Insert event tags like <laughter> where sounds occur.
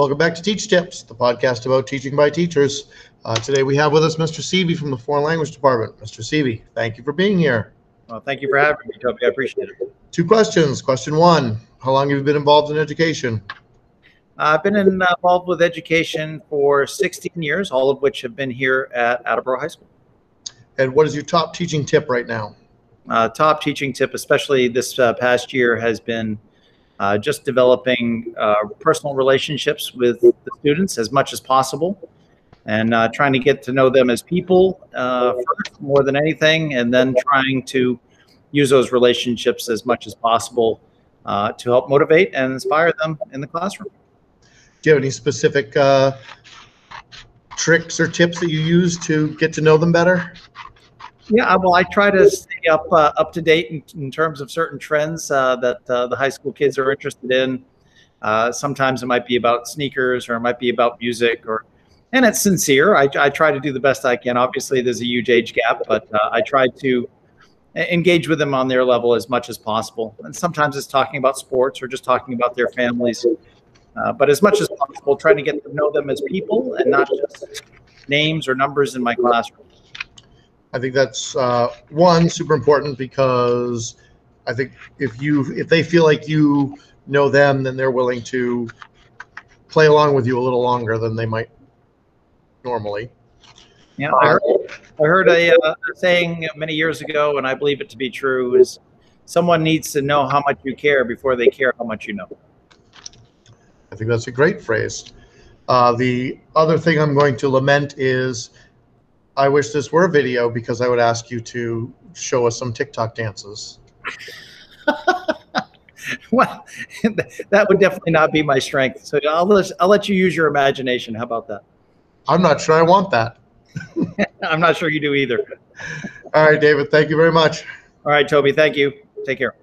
Welcome back to Teach Tips, the podcast about teaching by teachers. Uh, today we have with us Mr. Seavey from the Foreign Language Department. Mr. Seavey, thank you for being here. Well, thank you for having me, Toby. I appreciate it. Two questions. Question one How long have you been involved in education? I've been uh, involved with education for 16 years, all of which have been here at Attleboro High School. And what is your top teaching tip right now? Uh, top teaching tip, especially this uh, past year, has been uh, just developing uh, personal relationships with the students as much as possible and uh, trying to get to know them as people uh, first, more than anything, and then trying to use those relationships as much as possible uh, to help motivate and inspire them in the classroom. Do you have any specific uh, tricks or tips that you use to get to know them better? Yeah, well, I try to stay up uh, up to date in, in terms of certain trends uh, that uh, the high school kids are interested in. Uh, sometimes it might be about sneakers, or it might be about music, or and it's sincere. I, I try to do the best I can. Obviously, there's a huge age gap, but uh, I try to engage with them on their level as much as possible. And sometimes it's talking about sports or just talking about their families. Uh, but as much as possible, trying to get to know them as people and not just names or numbers in my classroom. I think that's uh, one super important because I think if you if they feel like you know them, then they're willing to play along with you a little longer than they might normally. Yeah, I heard, I heard a uh, saying many years ago, and I believe it to be true: is someone needs to know how much you care before they care how much you know. I think that's a great phrase. Uh, the other thing I'm going to lament is I wish this were a video because I would ask you to show us some TikTok dances. <laughs> well, that would definitely not be my strength. So I'll let, I'll let you use your imagination. How about that? I'm not sure I want that. <laughs> I'm not sure you do either. All right, David, thank you very much. All right, Toby, thank you. Take care.